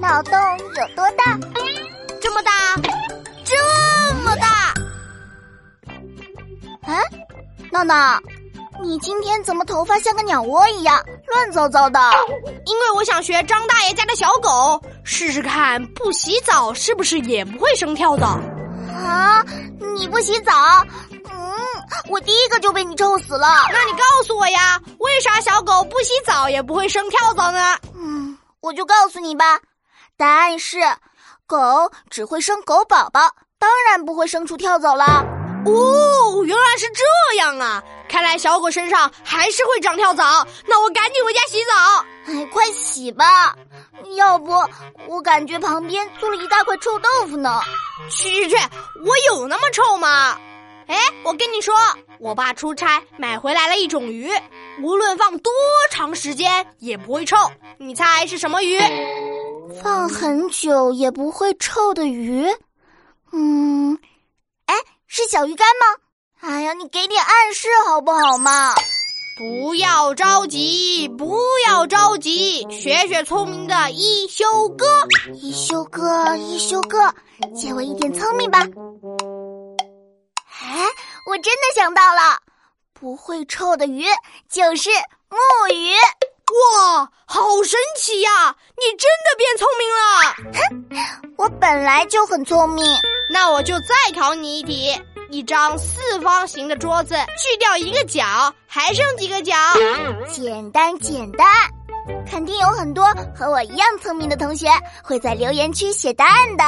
脑洞有多大？这么大，这么大。啊，闹闹，你今天怎么头发像个鸟窝一样乱糟糟的？因为我想学张大爷家的小狗，试试看不洗澡是不是也不会生跳蚤。啊，你不洗澡？嗯，我第一个就被你臭死了。那你告诉我呀，为啥小狗不洗澡也不会生跳蚤呢？嗯，我就告诉你吧，答案是，狗只会生狗宝宝，当然不会生出跳蚤了。哦，原来是这样啊！看来小狗身上还是会长跳蚤，那我赶紧回家洗澡。哎，快洗吧，要不我感觉旁边做了一大块臭豆腐呢。去去去，我有那么臭吗？哎，我跟你说，我爸出差买回来了一种鱼，无论放多长时间也不会臭。你猜是什么鱼？放很久也不会臭的鱼？嗯，哎，是小鱼干吗？哎呀，你给点暗示好不好嘛？不要着急，不要着急，学学聪明的一休哥。一休哥，一休哥，借我一点聪明吧。哎，我真的想到了，不会臭的鱼就是木鱼。哇，好神奇呀！你真的变聪明了。哼，我本来就很聪明。那我就再考你一题：一张四方形的桌子，去掉一个角，还剩几个角？简单，简单。肯定有很多和我一样聪明的同学会在留言区写答案的。